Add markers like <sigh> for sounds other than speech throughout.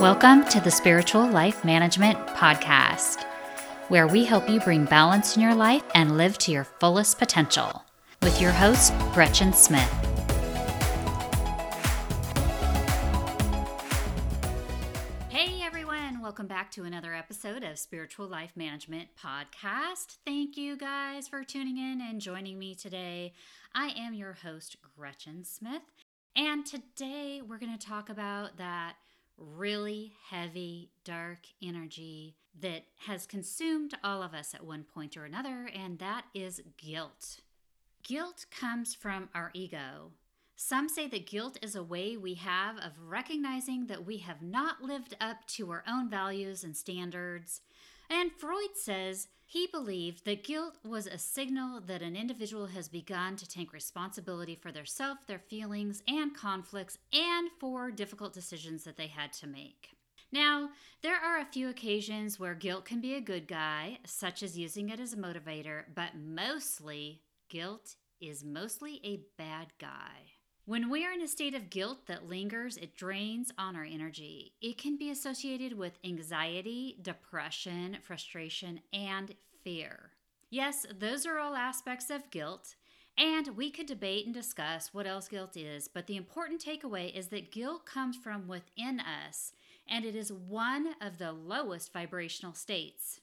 Welcome to the Spiritual Life Management Podcast, where we help you bring balance in your life and live to your fullest potential. With your host, Gretchen Smith. Hey everyone, welcome back to another episode of Spiritual Life Management Podcast. Thank you guys for tuning in and joining me today. I am your host, Gretchen Smith, and today we're going to talk about that really heavy, dark energy that has consumed all of us at one point or another, and that is guilt. Guilt comes from our ego. Some say that guilt is a way we have of recognizing that we have not lived up to our own values and standards. And Freud says he believed that guilt was a signal that an individual has begun to take responsibility for their self, their feelings, and conflicts, and for difficult decisions that they had to make. Now, there are a few occasions where guilt can be a good guy, such as using it as a motivator, but mostly, guilt is mostly a bad guy. When we are in a state of guilt that lingers, it drains on our energy. It can be associated with anxiety, depression, frustration, and fear. Yes, those are all aspects of guilt, and we could debate and discuss what else guilt is, but the important takeaway is that guilt comes from within us, and it is one of the lowest vibrational states.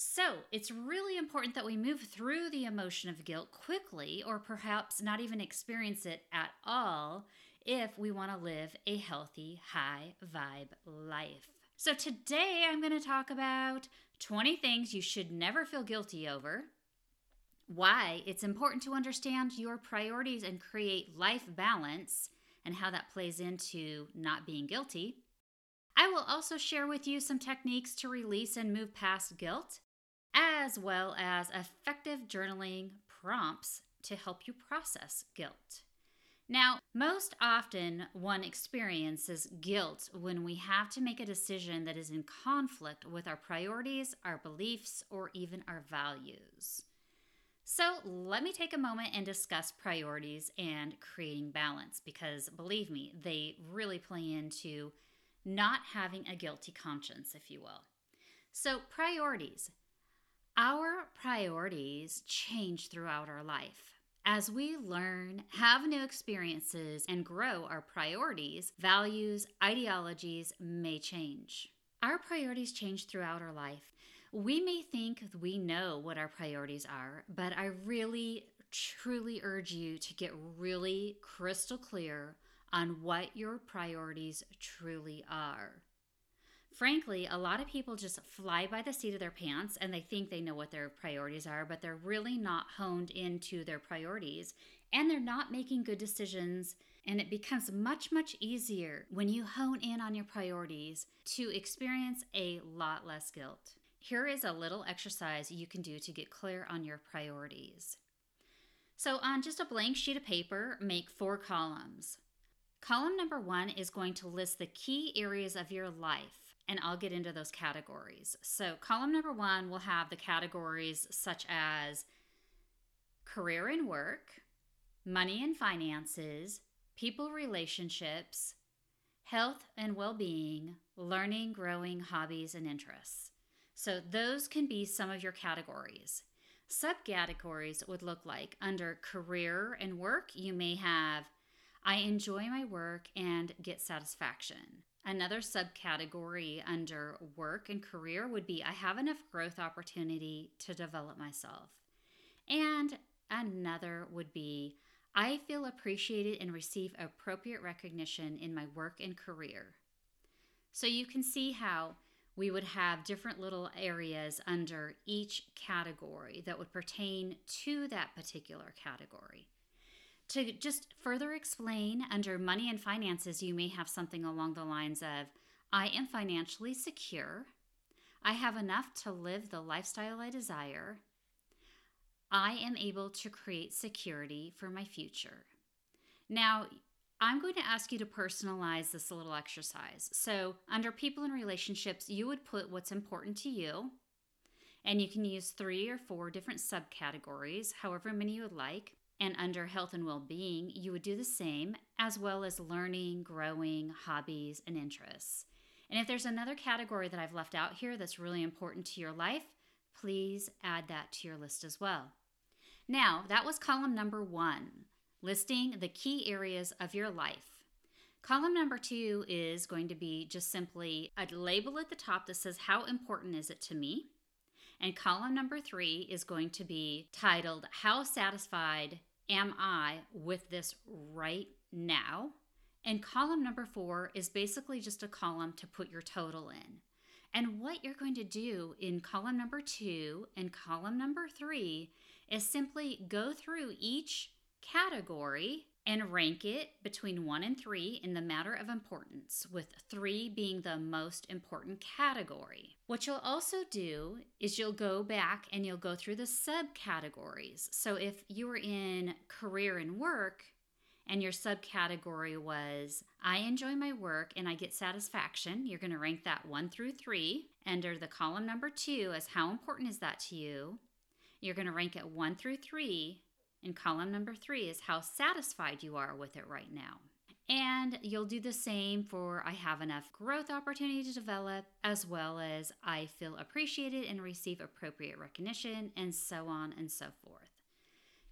So, it's really important that we move through the emotion of guilt quickly, or perhaps not even experience it at all, if we want to live a healthy, high vibe life. So, today I'm going to talk about 20 things you should never feel guilty over, why it's important to understand your priorities and create life balance, and how that plays into not being guilty. I will also share with you some techniques to release and move past guilt as well as effective journaling prompts to help you process guilt. Now, most often one experiences guilt when we have to make a decision that is in conflict with our priorities, our beliefs, or even our values. So, let me take a moment and discuss priorities and creating balance because believe me, they really play into not having a guilty conscience, if you will. So, priorities. Our priorities change throughout our life. As we learn, have new experiences, and grow our priorities, values, ideologies may change. Our priorities change throughout our life. We may think we know what our priorities are, but I really, truly urge you to get really crystal clear on what your priorities truly are frankly, a lot of people just fly by the seat of their pants and they think they know what their priorities are, but they're really not honed into their priorities and they're not making good decisions. And it becomes much, much easier when you hone in on your priorities to experience a lot less guilt. Here is a little exercise you can do to get clear on your priorities. So, on just a blank sheet of paper, make four columns. Column number one is going to list the key areas of your life and I'll get into those categories. So, column number one will have the categories such as career and work, money and finances, people relationships, health and well being, learning, growing, hobbies, and interests. So, those can be some of your categories. Subcategories would look like under career and work, you may have I enjoy my work and get satisfaction. Another subcategory under work and career would be I have enough growth opportunity to develop myself. And another would be I feel appreciated and receive appropriate recognition in my work and career. So you can see how we would have different little areas under each category that would pertain to that particular category. To just further explain, under money and finances, you may have something along the lines of I am financially secure. I have enough to live the lifestyle I desire. I am able to create security for my future. Now, I'm going to ask you to personalize this little exercise. So, under people and relationships, you would put what's important to you, and you can use three or four different subcategories, however many you would like. And under health and well being, you would do the same, as well as learning, growing, hobbies, and interests. And if there's another category that I've left out here that's really important to your life, please add that to your list as well. Now, that was column number one, listing the key areas of your life. Column number two is going to be just simply a label at the top that says, How important is it to me? And column number three is going to be titled, How Satisfied Am I with This Right Now? And column number four is basically just a column to put your total in. And what you're going to do in column number two and column number three is simply go through each category and rank it between one and three in the matter of importance, with three being the most important category. What you'll also do is you'll go back and you'll go through the subcategories. So if you were in career and work, and your subcategory was I enjoy my work and I get satisfaction, you're going to rank that one through three. Under the column number two, as how important is that to you? You're going to rank it one through three and column number three is how satisfied you are with it right now. And you'll do the same for I have enough growth opportunity to develop, as well as I feel appreciated and receive appropriate recognition, and so on and so forth.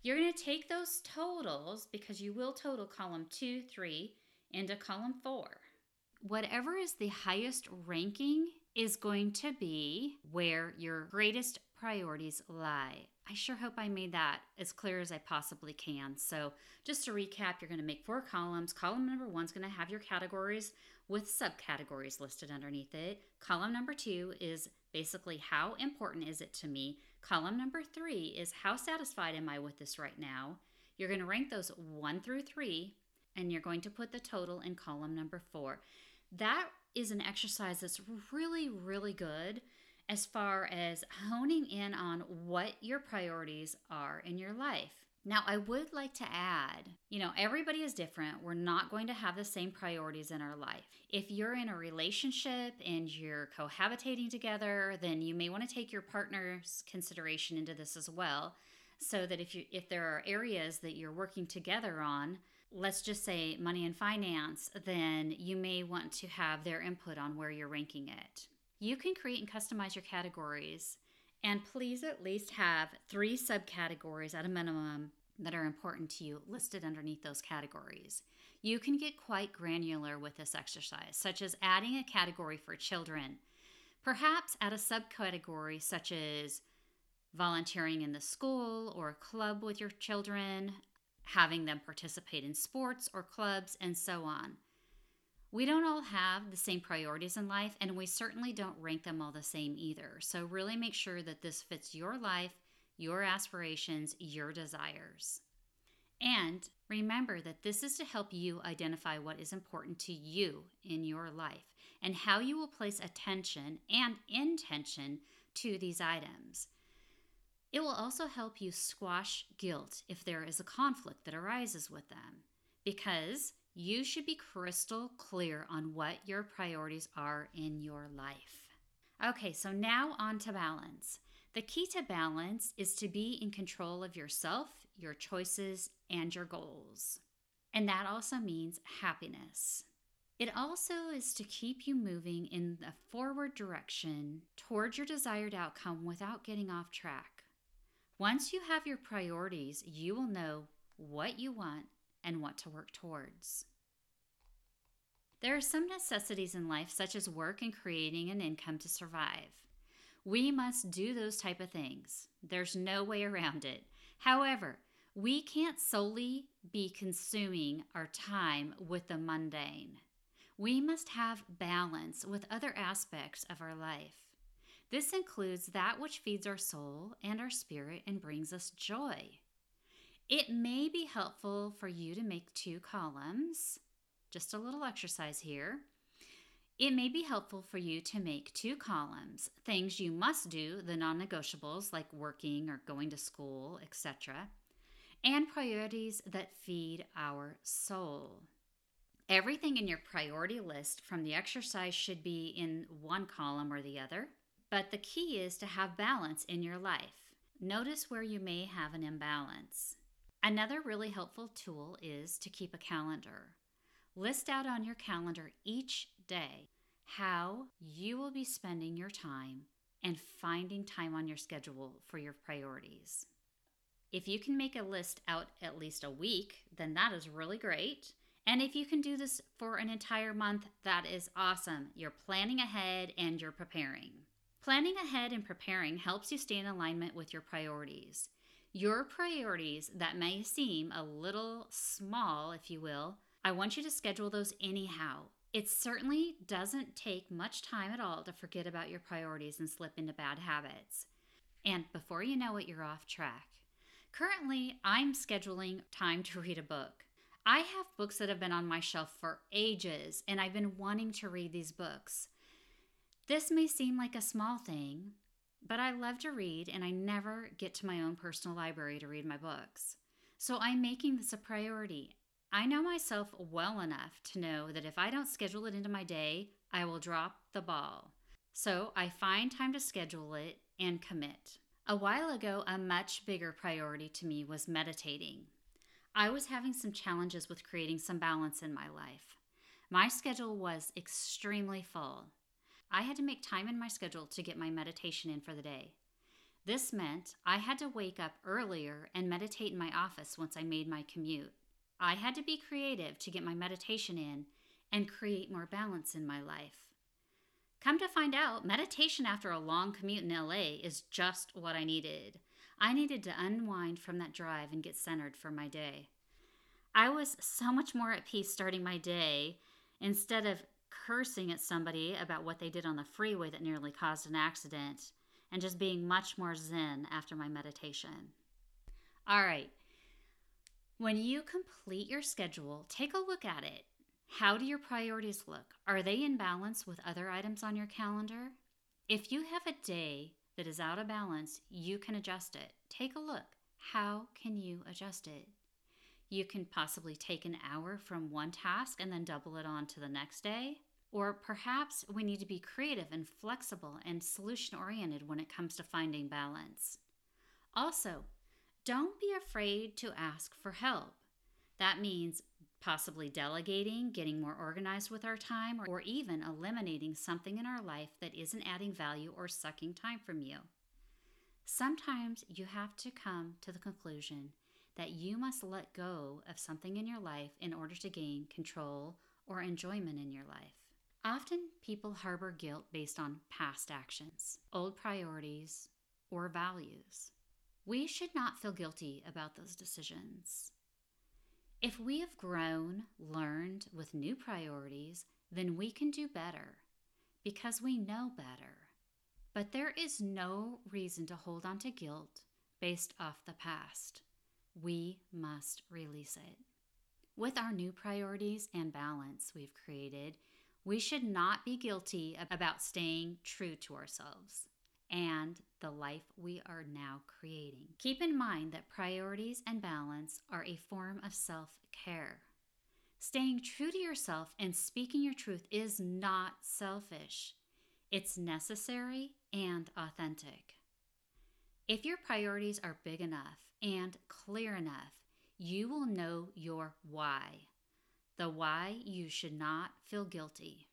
You're going to take those totals because you will total column two, three into column four. Whatever is the highest ranking is going to be where your greatest priorities lie. I sure hope I made that as clear as I possibly can. So, just to recap, you're going to make four columns. Column number one is going to have your categories with subcategories listed underneath it. Column number two is basically how important is it to me. Column number three is how satisfied am I with this right now. You're going to rank those one through three, and you're going to put the total in column number four. That is an exercise that's really, really good as far as honing in on what your priorities are in your life. Now, I would like to add, you know, everybody is different. We're not going to have the same priorities in our life. If you're in a relationship and you're cohabitating together, then you may want to take your partner's consideration into this as well, so that if you if there are areas that you're working together on, let's just say money and finance, then you may want to have their input on where you're ranking it. You can create and customize your categories, and please at least have three subcategories at a minimum that are important to you listed underneath those categories. You can get quite granular with this exercise, such as adding a category for children. Perhaps add a subcategory such as volunteering in the school or a club with your children, having them participate in sports or clubs, and so on. We don't all have the same priorities in life, and we certainly don't rank them all the same either. So, really make sure that this fits your life, your aspirations, your desires. And remember that this is to help you identify what is important to you in your life and how you will place attention and intention to these items. It will also help you squash guilt if there is a conflict that arises with them because you should be crystal clear on what your priorities are in your life. Okay, so now on to balance. The key to balance is to be in control of yourself, your choices, and your goals. And that also means happiness. It also is to keep you moving in the forward direction towards your desired outcome without getting off track. Once you have your priorities, you will know what you want and what to work towards. There are some necessities in life, such as work and creating an income to survive. We must do those type of things. There's no way around it. However, we can't solely be consuming our time with the mundane. We must have balance with other aspects of our life. This includes that which feeds our soul and our spirit and brings us joy. It may be helpful for you to make two columns, just a little exercise here. It may be helpful for you to make two columns things you must do, the non negotiables like working or going to school, etc., and priorities that feed our soul. Everything in your priority list from the exercise should be in one column or the other, but the key is to have balance in your life. Notice where you may have an imbalance. Another really helpful tool is to keep a calendar. List out on your calendar each day how you will be spending your time and finding time on your schedule for your priorities. If you can make a list out at least a week, then that is really great. And if you can do this for an entire month, that is awesome. You're planning ahead and you're preparing. Planning ahead and preparing helps you stay in alignment with your priorities. Your priorities that may seem a little small, if you will, I want you to schedule those anyhow. It certainly doesn't take much time at all to forget about your priorities and slip into bad habits. And before you know it, you're off track. Currently, I'm scheduling time to read a book. I have books that have been on my shelf for ages, and I've been wanting to read these books. This may seem like a small thing, but I love to read, and I never get to my own personal library to read my books. So I'm making this a priority. I know myself well enough to know that if I don't schedule it into my day, I will drop the ball. So I find time to schedule it and commit. A while ago, a much bigger priority to me was meditating. I was having some challenges with creating some balance in my life. My schedule was extremely full. I had to make time in my schedule to get my meditation in for the day. This meant I had to wake up earlier and meditate in my office once I made my commute. I had to be creative to get my meditation in and create more balance in my life. Come to find out, meditation after a long commute in LA is just what I needed. I needed to unwind from that drive and get centered for my day. I was so much more at peace starting my day instead of cursing at somebody about what they did on the freeway that nearly caused an accident and just being much more zen after my meditation. All right. When you complete your schedule, take a look at it. How do your priorities look? Are they in balance with other items on your calendar? If you have a day that is out of balance, you can adjust it. Take a look. How can you adjust it? You can possibly take an hour from one task and then double it on to the next day. Or perhaps we need to be creative and flexible and solution oriented when it comes to finding balance. Also, don't be afraid to ask for help. That means possibly delegating, getting more organized with our time, or even eliminating something in our life that isn't adding value or sucking time from you. Sometimes you have to come to the conclusion that you must let go of something in your life in order to gain control or enjoyment in your life. Often people harbor guilt based on past actions, old priorities, or values. We should not feel guilty about those decisions. If we have grown, learned with new priorities, then we can do better because we know better. But there is no reason to hold on to guilt based off the past. We must release it. With our new priorities and balance we've created, we should not be guilty about staying true to ourselves and the life we are now creating. Keep in mind that priorities and balance are a form of self care. Staying true to yourself and speaking your truth is not selfish, it's necessary and authentic. If your priorities are big enough and clear enough, you will know your why. The why you should not feel guilty.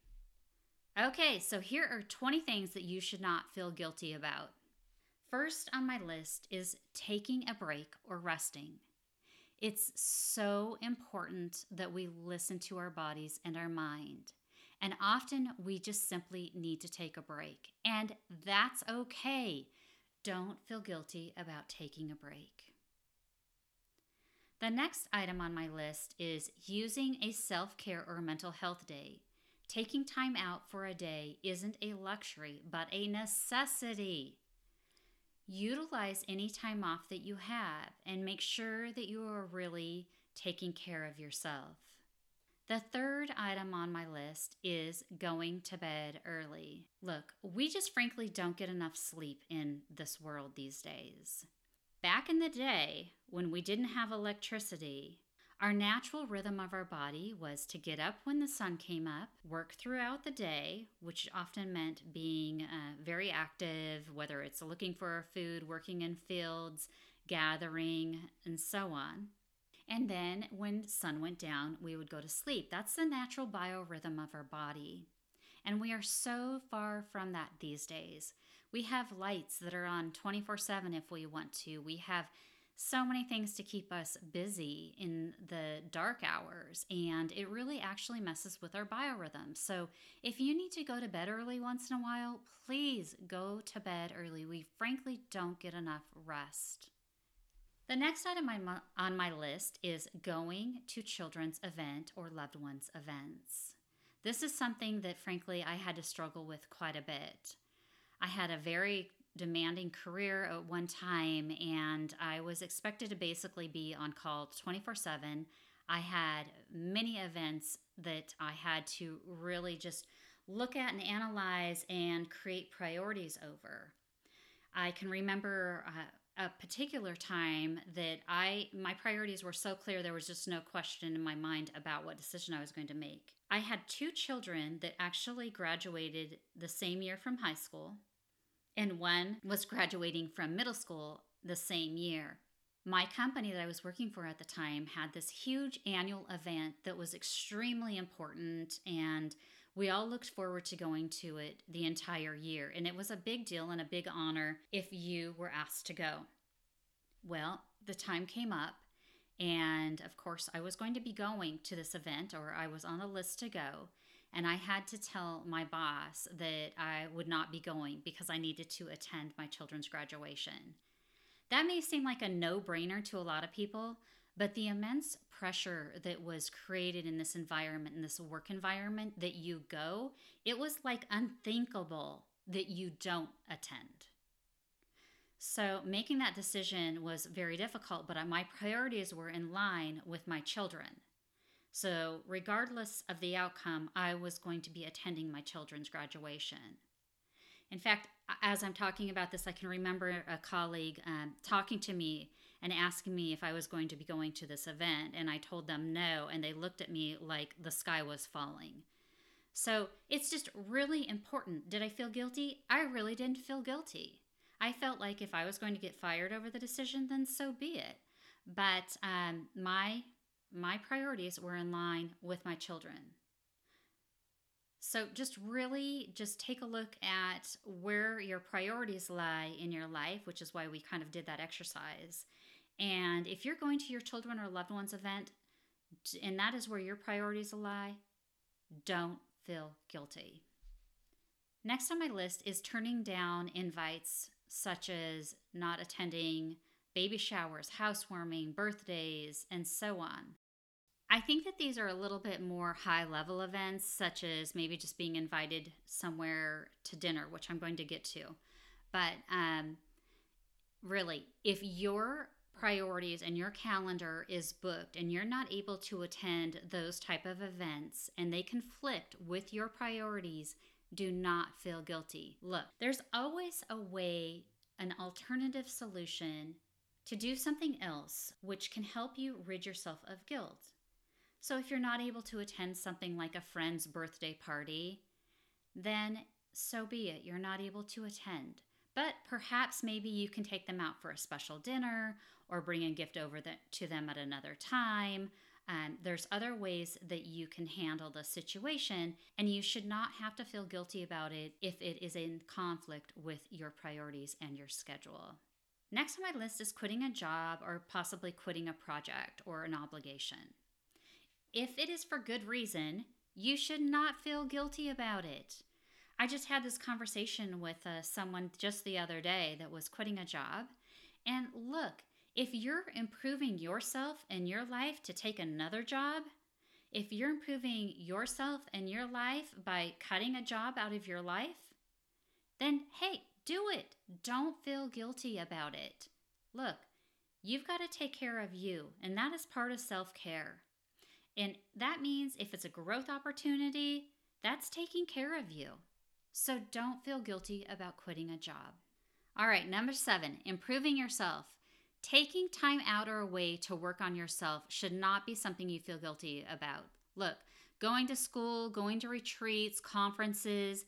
Okay, so here are 20 things that you should not feel guilty about. First on my list is taking a break or resting. It's so important that we listen to our bodies and our mind. And often we just simply need to take a break. And that's okay. Don't feel guilty about taking a break. The next item on my list is using a self care or mental health day. Taking time out for a day isn't a luxury, but a necessity. Utilize any time off that you have and make sure that you are really taking care of yourself. The third item on my list is going to bed early. Look, we just frankly don't get enough sleep in this world these days. Back in the day, when we didn't have electricity, our natural rhythm of our body was to get up when the sun came up, work throughout the day, which often meant being uh, very active, whether it's looking for food, working in fields, gathering, and so on. And then when sun went down, we would go to sleep. That's the natural biorhythm of our body. And we are so far from that these days. We have lights that are on 24 7 if we want to. We have so many things to keep us busy in the dark hours, and it really actually messes with our biorhythm. So, if you need to go to bed early once in a while, please go to bed early. We frankly don't get enough rest. The next item on my list is going to children's event or loved ones' events. This is something that, frankly, I had to struggle with quite a bit. I had a very demanding career at one time, and I was expected to basically be on call 24 7. I had many events that I had to really just look at and analyze and create priorities over. I can remember uh, a particular time that I my priorities were so clear there was just no question in my mind about what decision I was going to make. I had two children that actually graduated the same year from high school and one was graduating from middle school the same year. My company that I was working for at the time had this huge annual event that was extremely important, and we all looked forward to going to it the entire year. And it was a big deal and a big honor if you were asked to go. Well, the time came up, and of course, I was going to be going to this event, or I was on a list to go and I had to tell my boss that I would not be going because I needed to attend my children's graduation. That may seem like a no brainer to a lot of people, but the immense pressure that was created in this environment, in this work environment, that you go, it was like unthinkable that you don't attend. So, making that decision was very difficult, but my priorities were in line with my children. So, regardless of the outcome, I was going to be attending my children's graduation. In fact, as I'm talking about this, I can remember a colleague um, talking to me and asking me if I was going to be going to this event. And I told them no, and they looked at me like the sky was falling. So it's just really important. Did I feel guilty? I really didn't feel guilty. I felt like if I was going to get fired over the decision, then so be it. But um, my my priorities were in line with my children. So just really just take a look at where your priorities lie in your life, which is why we kind of did that exercise. And if you're going to your children or loved ones event and that is where your priorities lie, don't feel guilty. Next on my list is turning down invites such as not attending baby showers, housewarming, birthdays, and so on. I think that these are a little bit more high level events, such as maybe just being invited somewhere to dinner, which I'm going to get to. But um, really, if your priorities and your calendar is booked and you're not able to attend those type of events and they conflict with your priorities, do not feel guilty. Look, there's always a way, an alternative solution to do something else which can help you rid yourself of guilt. So if you're not able to attend something like a friend's birthday party, then so be it. You're not able to attend. But perhaps maybe you can take them out for a special dinner or bring a gift over the, to them at another time. Um, there's other ways that you can handle the situation, and you should not have to feel guilty about it if it is in conflict with your priorities and your schedule. Next on my list is quitting a job or possibly quitting a project or an obligation. If it is for good reason, you should not feel guilty about it. I just had this conversation with uh, someone just the other day that was quitting a job. And look, if you're improving yourself and your life to take another job, if you're improving yourself and your life by cutting a job out of your life, then hey, do it. Don't feel guilty about it. Look, you've got to take care of you, and that is part of self care. And that means if it's a growth opportunity, that's taking care of you. So don't feel guilty about quitting a job. All right, number seven, improving yourself. Taking time out or away to work on yourself should not be something you feel guilty about. Look, going to school, going to retreats, conferences,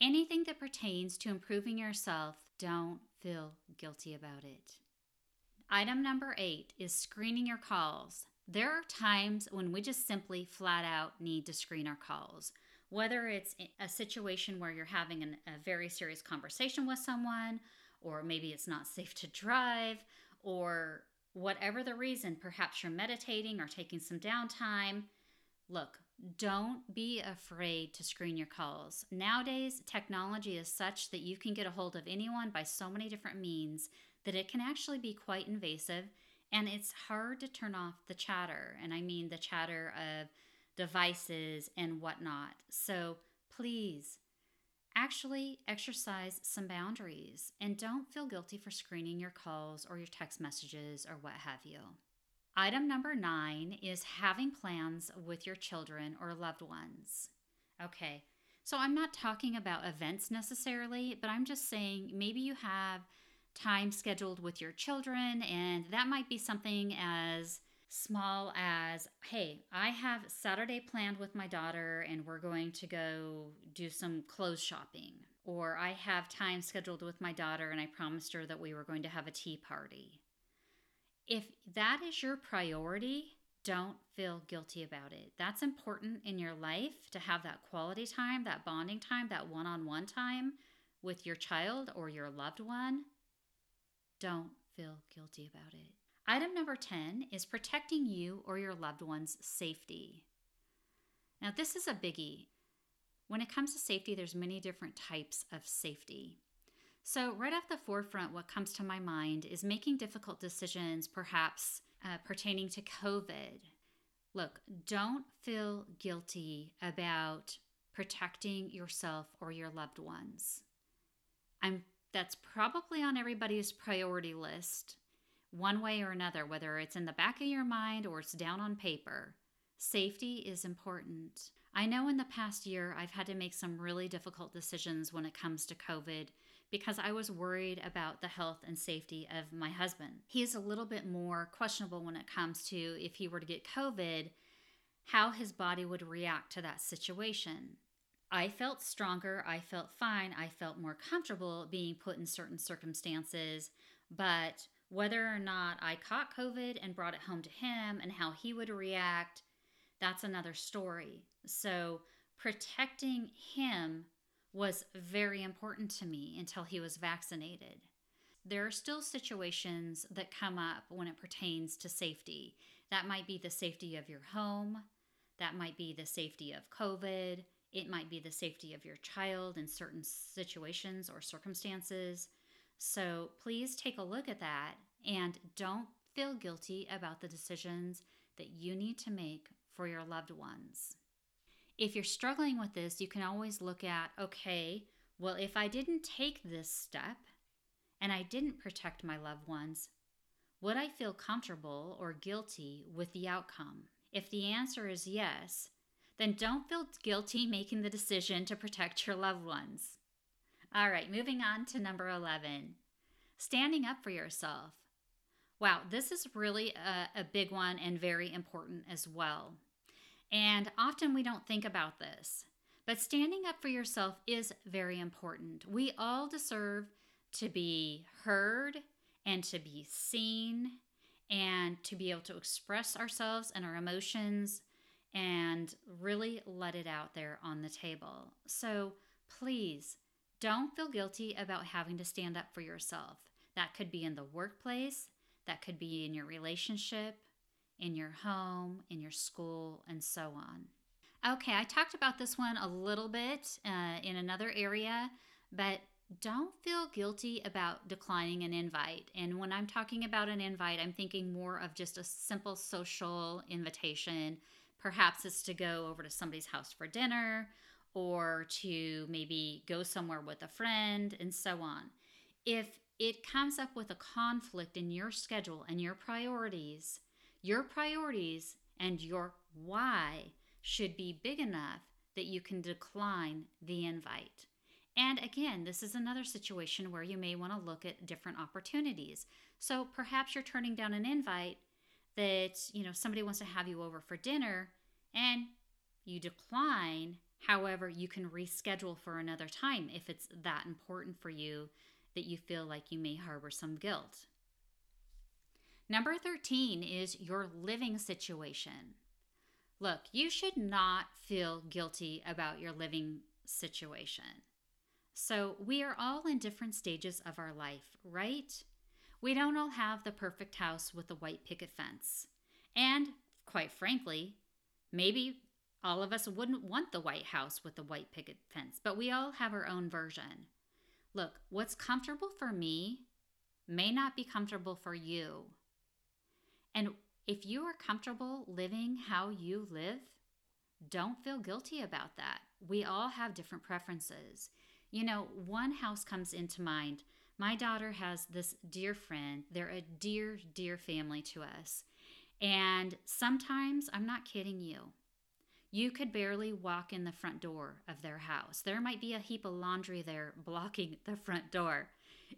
anything that pertains to improving yourself, don't feel guilty about it. Item number eight is screening your calls. There are times when we just simply flat out need to screen our calls. whether it's a situation where you're having an, a very serious conversation with someone, or maybe it's not safe to drive, or whatever the reason, perhaps you're meditating or taking some downtime. Look, don't be afraid to screen your calls. Nowadays, technology is such that you can get a hold of anyone by so many different means that it can actually be quite invasive and it's hard to turn off the chatter. And I mean the chatter of devices and whatnot. So please actually exercise some boundaries and don't feel guilty for screening your calls or your text messages or what have you. Item number nine is having plans with your children or loved ones. Okay, so I'm not talking about events necessarily, but I'm just saying maybe you have time scheduled with your children, and that might be something as small as hey, I have Saturday planned with my daughter, and we're going to go do some clothes shopping. Or I have time scheduled with my daughter, and I promised her that we were going to have a tea party. If that is your priority, don't feel guilty about it. That's important in your life to have that quality time, that bonding time, that one on one time with your child or your loved one. Don't feel guilty about it. Item number 10 is protecting you or your loved one's safety. Now, this is a biggie. When it comes to safety, there's many different types of safety. So, right off the forefront, what comes to my mind is making difficult decisions, perhaps uh, pertaining to COVID. Look, don't feel guilty about protecting yourself or your loved ones. I'm that's probably on everybody's priority list, one way or another, whether it's in the back of your mind or it's down on paper. Safety is important. I know in the past year I've had to make some really difficult decisions when it comes to COVID because I was worried about the health and safety of my husband. He is a little bit more questionable when it comes to if he were to get COVID, how his body would react to that situation. I felt stronger, I felt fine, I felt more comfortable being put in certain circumstances, but whether or not I caught COVID and brought it home to him and how he would react, that's another story. So, protecting him was very important to me until he was vaccinated. There are still situations that come up when it pertains to safety. That might be the safety of your home, that might be the safety of COVID, it might be the safety of your child in certain situations or circumstances. So please take a look at that and don't feel guilty about the decisions that you need to make for your loved ones. If you're struggling with this, you can always look at okay, well, if I didn't take this step and I didn't protect my loved ones, would I feel comfortable or guilty with the outcome? If the answer is yes, then don't feel guilty making the decision to protect your loved ones. All right, moving on to number 11 standing up for yourself. Wow, this is really a, a big one and very important as well. And often we don't think about this, but standing up for yourself is very important. We all deserve to be heard and to be seen and to be able to express ourselves and our emotions and really let it out there on the table. So please don't feel guilty about having to stand up for yourself. That could be in the workplace, that could be in your relationship, in your home, in your school, and so on. Okay, I talked about this one a little bit uh, in another area, but don't feel guilty about declining an invite. And when I'm talking about an invite, I'm thinking more of just a simple social invitation. Perhaps it's to go over to somebody's house for dinner or to maybe go somewhere with a friend and so on. If it comes up with a conflict in your schedule and your priorities, your priorities and your why should be big enough that you can decline the invite. And again, this is another situation where you may want to look at different opportunities. So perhaps you're turning down an invite that, you know, somebody wants to have you over for dinner and you decline. However, you can reschedule for another time if it's that important for you that you feel like you may harbor some guilt. Number 13 is your living situation. Look, you should not feel guilty about your living situation. So, we are all in different stages of our life, right? We don't all have the perfect house with a white picket fence. And, quite frankly, maybe all of us wouldn't want the white house with the white picket fence, but we all have our own version. Look, what's comfortable for me may not be comfortable for you. And if you are comfortable living how you live, don't feel guilty about that. We all have different preferences. You know, one house comes into mind. My daughter has this dear friend. They're a dear, dear family to us. And sometimes, I'm not kidding you, you could barely walk in the front door of their house. There might be a heap of laundry there blocking <laughs> the front door.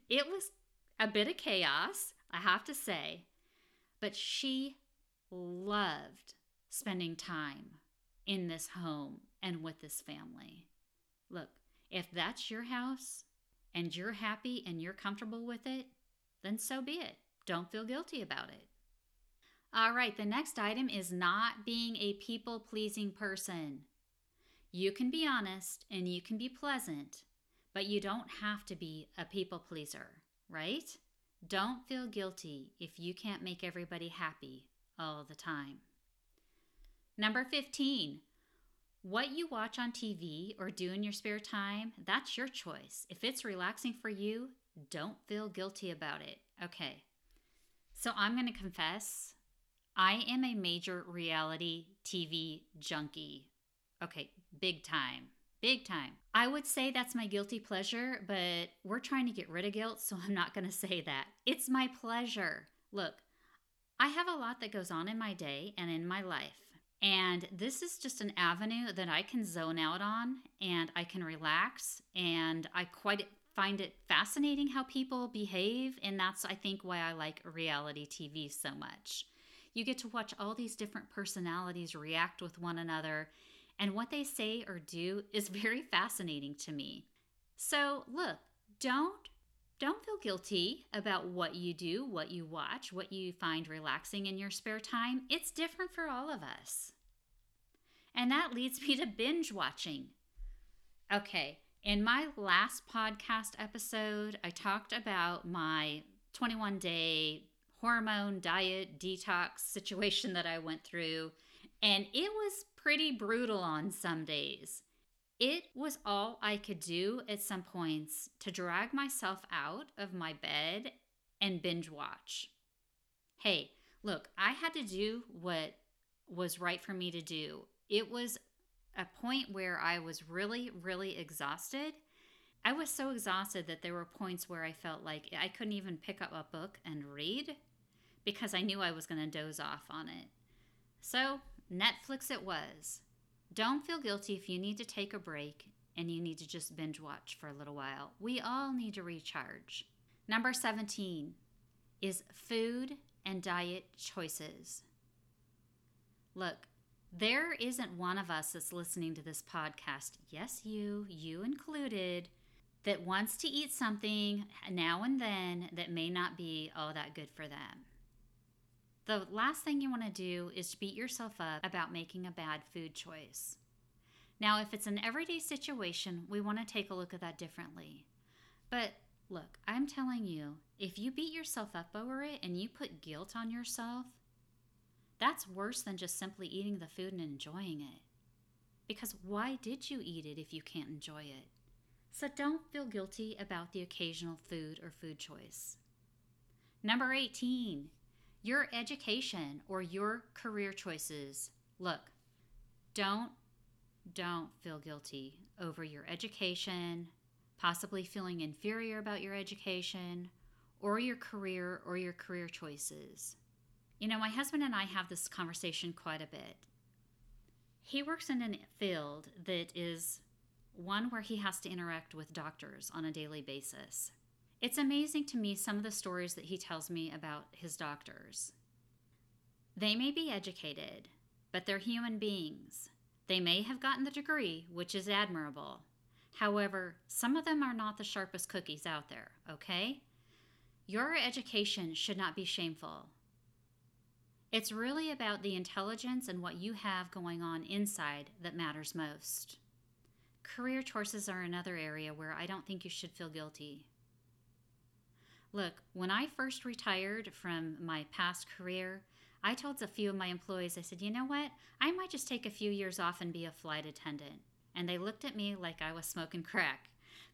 It was a bit of chaos, I have to say, but she loved spending time in this home and with this family. Look, if that's your house and you're happy and you're comfortable with it, then so be it. Don't feel guilty about it. All right, the next item is not being a people pleasing person. You can be honest and you can be pleasant, but you don't have to be a people pleaser, right? Don't feel guilty if you can't make everybody happy all the time. Number 15, what you watch on TV or do in your spare time, that's your choice. If it's relaxing for you, don't feel guilty about it. Okay. So I'm going to confess I am a major reality TV junkie. Okay, big time. Big time. I would say that's my guilty pleasure, but we're trying to get rid of guilt, so <laughs> I'm not going to say that. It's my pleasure. Look, I have a lot that goes on in my day and in my life. And this is just an avenue that I can zone out on and I can relax. And I quite find it fascinating how people behave. And that's, I think, why I like reality TV so much. You get to watch all these different personalities react with one another. And what they say or do is <laughs> very fascinating to me. So, look, don't don't feel guilty about what you do, what you watch, what you find relaxing in your spare time. It's different for all of us. And that leads <laughs> me to binge watching. Okay, in my last podcast episode, I talked about my 21 day hormone diet detox situation <laughs> that I went through, and it was pretty brutal on some days. It was all I could do at some points to drag myself out of my bed and binge watch. Hey, look, I had to do what was right for me to do. It was a point where I was really, really exhausted. I was so exhausted that there were points where I felt like I couldn't even pick up a book and read because I knew I was going to doze off on it. So, Netflix it was. Don't feel guilty if you need to take a break and you need to just binge watch for a little while. We all need to recharge. Number 17 is food and diet choices. Look, there isn't one of us that's listening to this podcast, yes, you, you included, that wants to eat something now and then that may not be all that good for them. The last thing you want to do is beat yourself up about making a bad food choice. Now, if it's an everyday situation, we want to take a look at that differently. But look, I'm telling you, if you beat yourself up over it and you put guilt on yourself, that's worse than just simply eating the food and enjoying it. Because why did you eat it if you can't enjoy it? So don't feel guilty about the occasional food or food choice. Number 18, your education or your career choices. Look, don't don't feel guilty over your education, possibly feeling inferior about your education or your career or your career choices. You know, my husband and I have this conversation quite a bit. He works in a field that is one where he has to interact with doctors on a daily basis. It's amazing to me some of the stories that he tells me about his doctors. They may be educated, but they're human beings. They may have gotten the degree, which is admirable. However, some of them are not the sharpest cookies out there, okay? Your education should not be shameful. It's really about the intelligence and what you have going on inside that matters most. Career choices are another area where I don't think you should feel guilty. Look, when I first retired from my past career, I told a few of my employees, I said, you know what? I might just take a few years off and be a flight attendant. And they looked at me like I was smoking crack.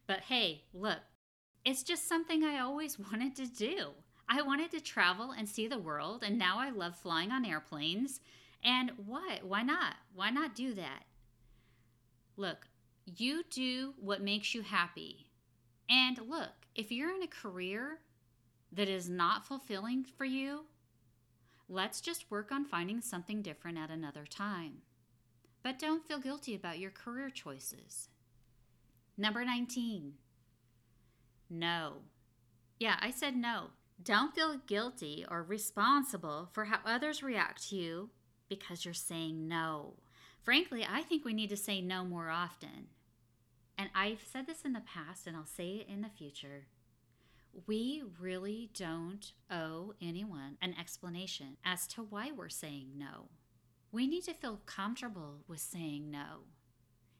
But hey, look, it's just something I always <laughs> wanted to do. I wanted to travel and see the world, and now I love flying on airplanes. And what? Why not? Why not do that? Look, you do what makes you happy. And look, if you're in a career that is not fulfilling for you, Let's just work on finding something different at another time. But don't feel guilty about your career choices. Number 19. No. Yeah, I said no. Don't feel guilty or responsible for how others react to you because you're saying no. Frankly, I think we need to say no more often. And I've said this in the past and I'll say it in the future we really don't owe anyone an explanation as to why we're saying no. We need to feel comfortable with saying no.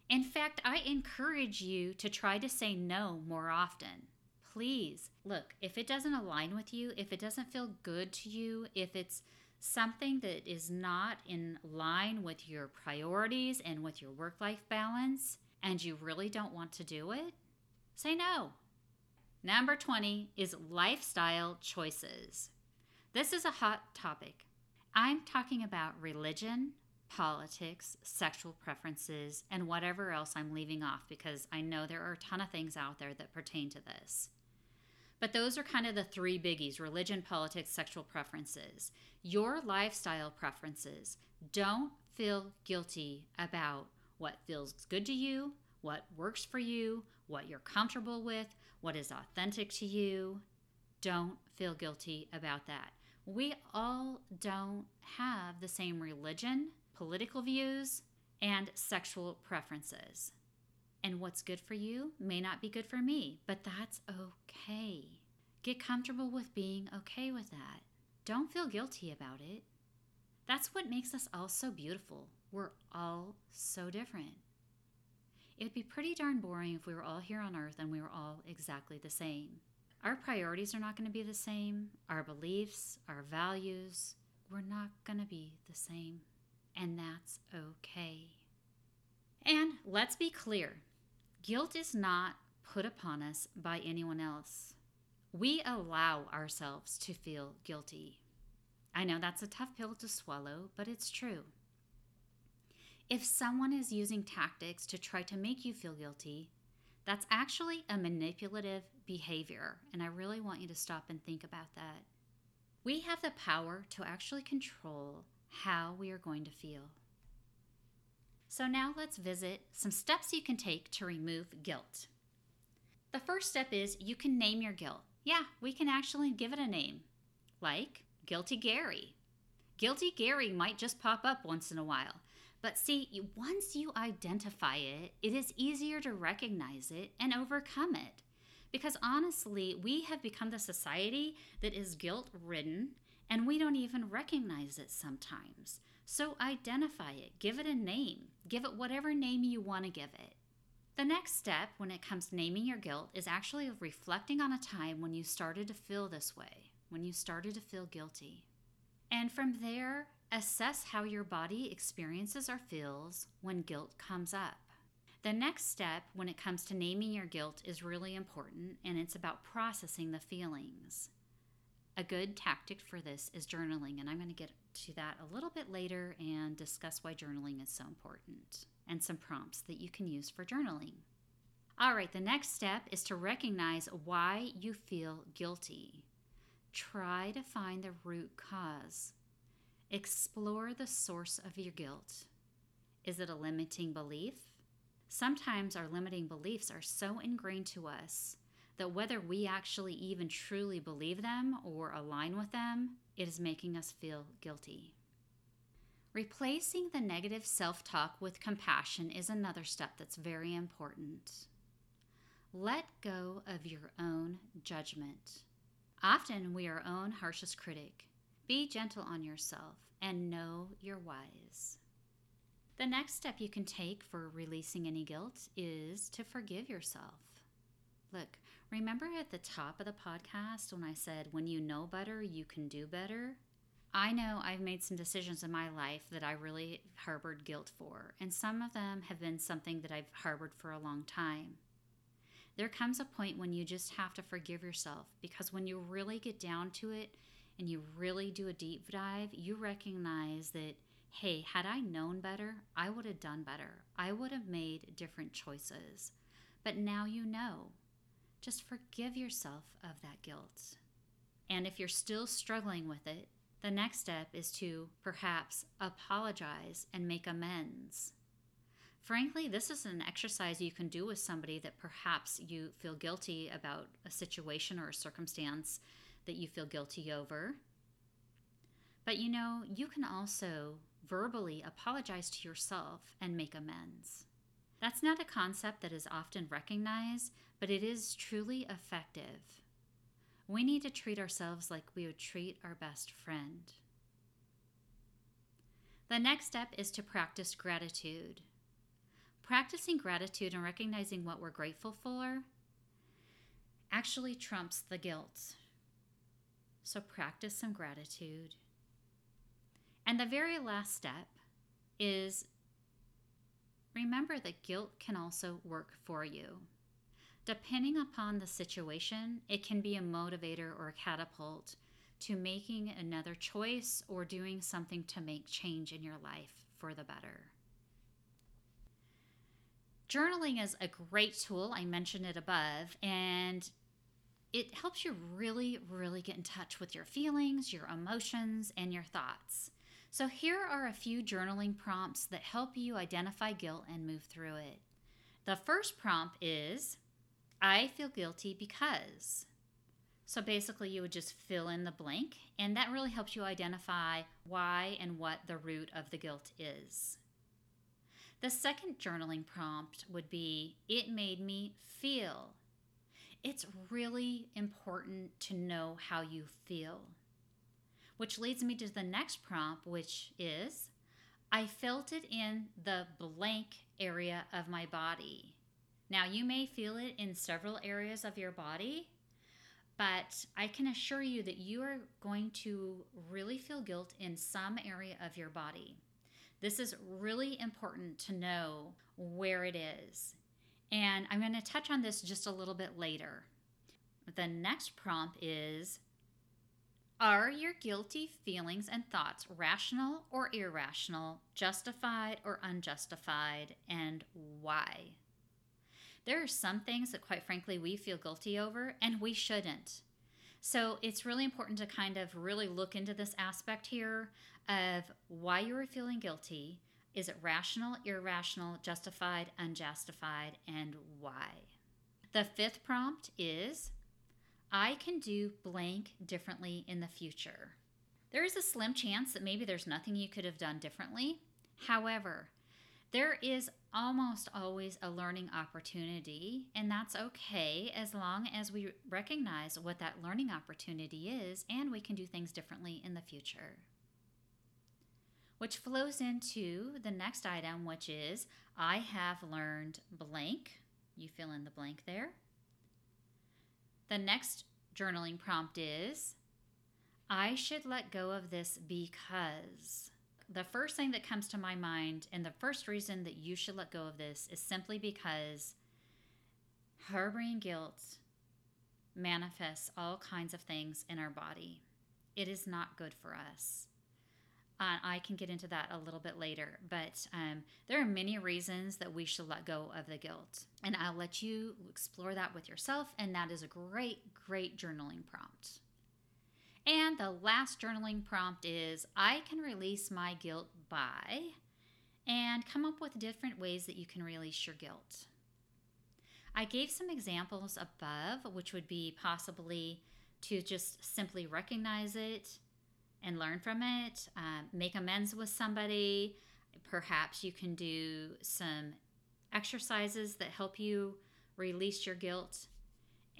In fact, I encourage you to try to say no more often. Please, look, if it doesn't align with you, if it doesn't feel good to you, if it's something that is not in line with your priorities and with your work life balance, and you really don't want to do it, say no. Number 20 is lifestyle choices. This is a hot topic. I'm talking about religion, politics, sexual preferences, and whatever else I'm leaving off because I know there are a ton of things out there that pertain to this. But those are kind of the three biggies religion, politics, sexual preferences. Your lifestyle preferences. Don't feel guilty about what feels good to you, what works for you, what you're comfortable with, what is authentic to you. Don't feel guilty about that. We all don't have the same religion, political views, and sexual preferences. And what's good for you may not be good for me, but that's okay. Get comfortable with being okay with that. Don't feel guilty about it. That's what makes us all so beautiful. We're all so different. It would be pretty darn boring if we were all here on Earth and we were all exactly the same. Our priorities are not going to be the same, our beliefs, our values, we're not going to be the same. And that's okay. And let's be clear guilt is not put upon us by anyone else. We allow ourselves to feel guilty. I know that's a tough pill to swallow, but it's true. If someone is using tactics to try to make you feel guilty, that's actually a manipulative behavior, and I really want you to stop and think about that. We have the power to actually control how we are going to feel. So, now let's visit some steps you can take to remove guilt. The first step is you can name your guilt. Yeah, we can actually give it a name, like Guilty Gary. Guilty Gary might just pop up once in a while. But see, once you identify it, it is easier to recognize it and overcome it. Because honestly, we have become the society that is guilt ridden and we don't even recognize it sometimes. So identify it, give it a name, give it whatever name you want to give it. The next step when it comes to naming your guilt is actually reflecting on a time when you started to feel this way, when you started to feel guilty. And from there, Assess how your body experiences or feels when guilt comes up. The next step when it comes to naming your guilt is really important, and it's about processing the feelings. A good tactic for this is journaling, and I'm going to get to that a little bit later and discuss why journaling is so important and some prompts that you can use for journaling. All right, the next step is to recognize why you feel guilty. Try to find the root cause. Explore the source of your guilt. Is it a limiting belief? Sometimes our limiting beliefs are so ingrained to us that whether we actually even truly believe them or align with them, it is making us feel guilty. Replacing the negative self talk with compassion is another step that's very important. Let go of your own judgment. Often we are our own harshest critic. Be gentle on yourself and know you're wise. The next step you can take for releasing any guilt is to forgive yourself. Look, remember at the top of the podcast when I said, when you know better, you can do better? I know I've made some decisions in my life that I really harbored guilt for, and some of them have been something that I've harbored for a long time. There comes a point when you just have to forgive yourself because when you really get down to it and you really do a deep dive, you recognize that, hey, had I known better, I would have done better. I would have made different choices. But now you know. Just forgive yourself of that guilt. And if you're still struggling with it, the next step is to perhaps apologize and make amends. Frankly, this is an exercise you can do with somebody that perhaps you feel guilty about a situation or a circumstance that you feel guilty over. But you know, you can also verbally apologize to yourself and make amends. That's not a concept that is often recognized, but it is truly effective. We need to treat ourselves like we would treat our best friend. The next step is to practice gratitude. Practicing gratitude and recognizing what we're grateful for actually trumps the guilt. So practice some gratitude. And the very last step is remember that guilt can also work for you. Depending upon the situation, it can be a motivator or a catapult to making another choice or doing something to make change in your life for the better. Journaling is a great tool. I mentioned it above, and it helps you really, really get in touch with your feelings, your emotions, and your thoughts. So, here are a few journaling prompts that help you identify guilt and move through it. The first prompt is I feel guilty because. So basically, you would just fill in the blank, and that really helps you identify why and what the root of the guilt is. The second journaling prompt would be It made me feel. It's really important to know how you feel. Which leads me to the next prompt, which is I felt it in the blank area of my body. Now, you may feel it in several areas of your body, but I can assure you that you are going to really feel guilt in some area of your body. This is really important to know where it is. And I'm going to touch on this just a little bit later. The next prompt is Are your guilty feelings and thoughts rational or irrational, justified or unjustified, and why? There are some things that, quite frankly, we feel guilty over, and we shouldn't. So it's really important to kind of really look into this aspect here of why you are feeling guilty. Is it rational, irrational, justified, unjustified, and why? The fifth prompt is I can do blank differently in the future. There is a slim chance that maybe there's nothing you could have done differently. However, there is almost always a learning opportunity, and that's okay as long as we recognize what that learning opportunity is and we can do things differently in the future. Which flows into the next item, which is I have learned blank. You fill in the blank there. The next journaling prompt is I should let go of this because the first thing that comes to my mind, and the first reason that you should let go of this, is simply because harboring guilt manifests all kinds of things in our body. It is not good for us. Uh, I can get into that a little bit later, but um, there are many reasons that we should let go of the guilt. And I'll let you explore that with yourself, and that is a great, great journaling prompt. And the last journaling prompt is I can release my guilt by, and come up with different ways that you can release your guilt. I gave some examples above, which would be possibly to just simply recognize it and learn from it, uh, make amends with somebody. Perhaps you can do some exercises that help you release your guilt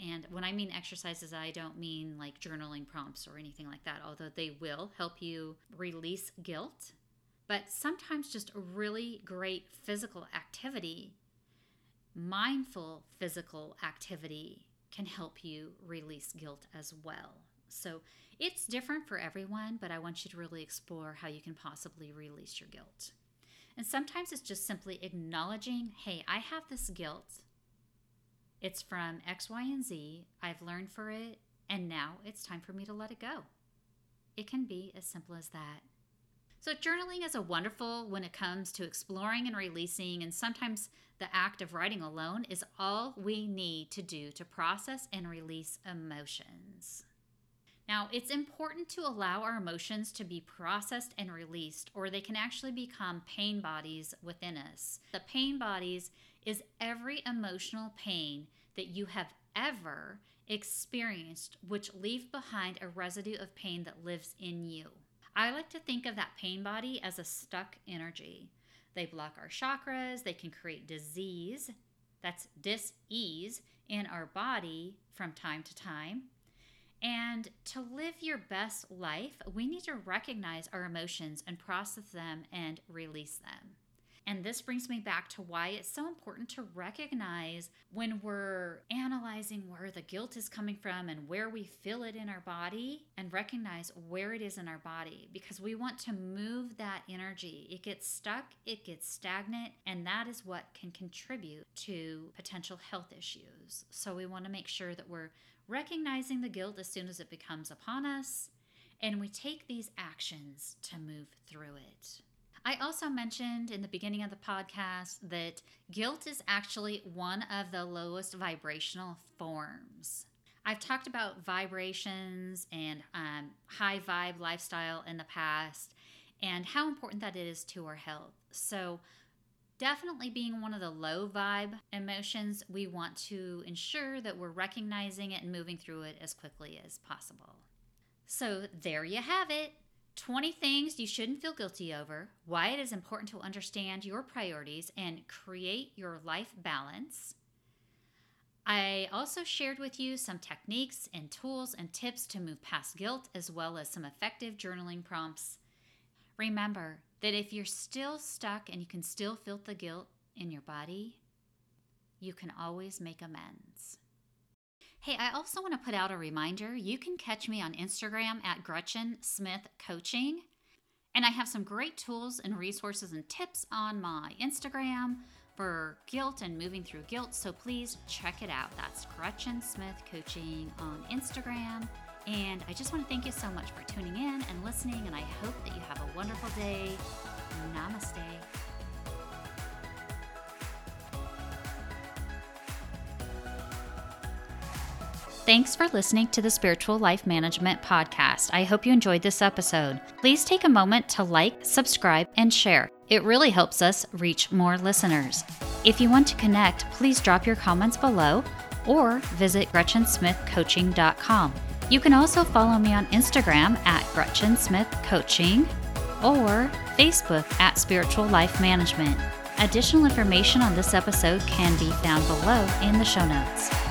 And when I mean exercises, I don't mean like journaling prompts or anything like that, although they will help you release guilt. But sometimes just really great physical activity, mindful physical activity, can help you release guilt as well. So it's different for everyone, but I want you to really explore how you can possibly release your guilt. And sometimes it's just simply acknowledging hey, I have this guilt. It's from X, Y, and Z. I've learned for it, and now it's time for me to let it go. It can be as simple as that. So, journaling is a wonderful when it comes to exploring and releasing, and sometimes the act of writing alone is all we need to do to process and release emotions. Now, it's important to allow our emotions to be processed and released, or they can actually become pain bodies within us. The pain bodies is every emotional pain that you have ever experienced, which leave behind a residue of pain that lives in you. I like to think of that pain body as a stuck energy. They block our chakras, they can create disease, that's dis ease, in our body from time to time. And to live your best life, we need to recognize our emotions and process them and release them. And this brings me back to why it's so important to recognize when we're analyzing where the guilt is coming from and where we feel it in our body and recognize where it is in our body because we want to move that energy. It gets stuck, it gets stagnant, and that is what can contribute to potential health issues. So we want to make sure that we're recognizing the guilt as soon as it becomes upon us, and we take these actions to move through it. I also mentioned in the beginning of the podcast that guilt is actually one of the lowest vibrational forms. I've talked about vibrations and um, high vibe lifestyle in the past and how important that is to our health. So, definitely being one of the low vibe emotions, we want to ensure that we're recognizing it and moving through it as quickly as possible. So, there you have it. 20 things you shouldn't feel guilty over, why it is important to understand your priorities and create your life balance. I also shared with you some techniques and tools and tips to move past guilt, as well as some effective journaling prompts. Remember that if you're still stuck and you can still feel the guilt in your body, you can always make amends. Hey, I also want to put out a reminder. You can catch me on Instagram at Gretchen Smith Coaching. And I have some great tools and resources and tips on my Instagram for guilt and moving through guilt. So please check it out. That's Gretchen Smith Coaching on Instagram. And I just want to thank you so much for tuning in and listening. And I hope that you have a wonderful day. Namaste. Thanks for listening to the Spiritual Life Management Podcast. I hope you enjoyed this episode. Please take a moment to like, subscribe, and share. It really helps us reach more listeners. If you want to connect, please drop your comments below or visit GretchenSmithCoaching.com. You can also follow me on Instagram at Gretchen Smith Coaching or Facebook at Spiritual Life Management. Additional information on this episode can be found below in the show notes.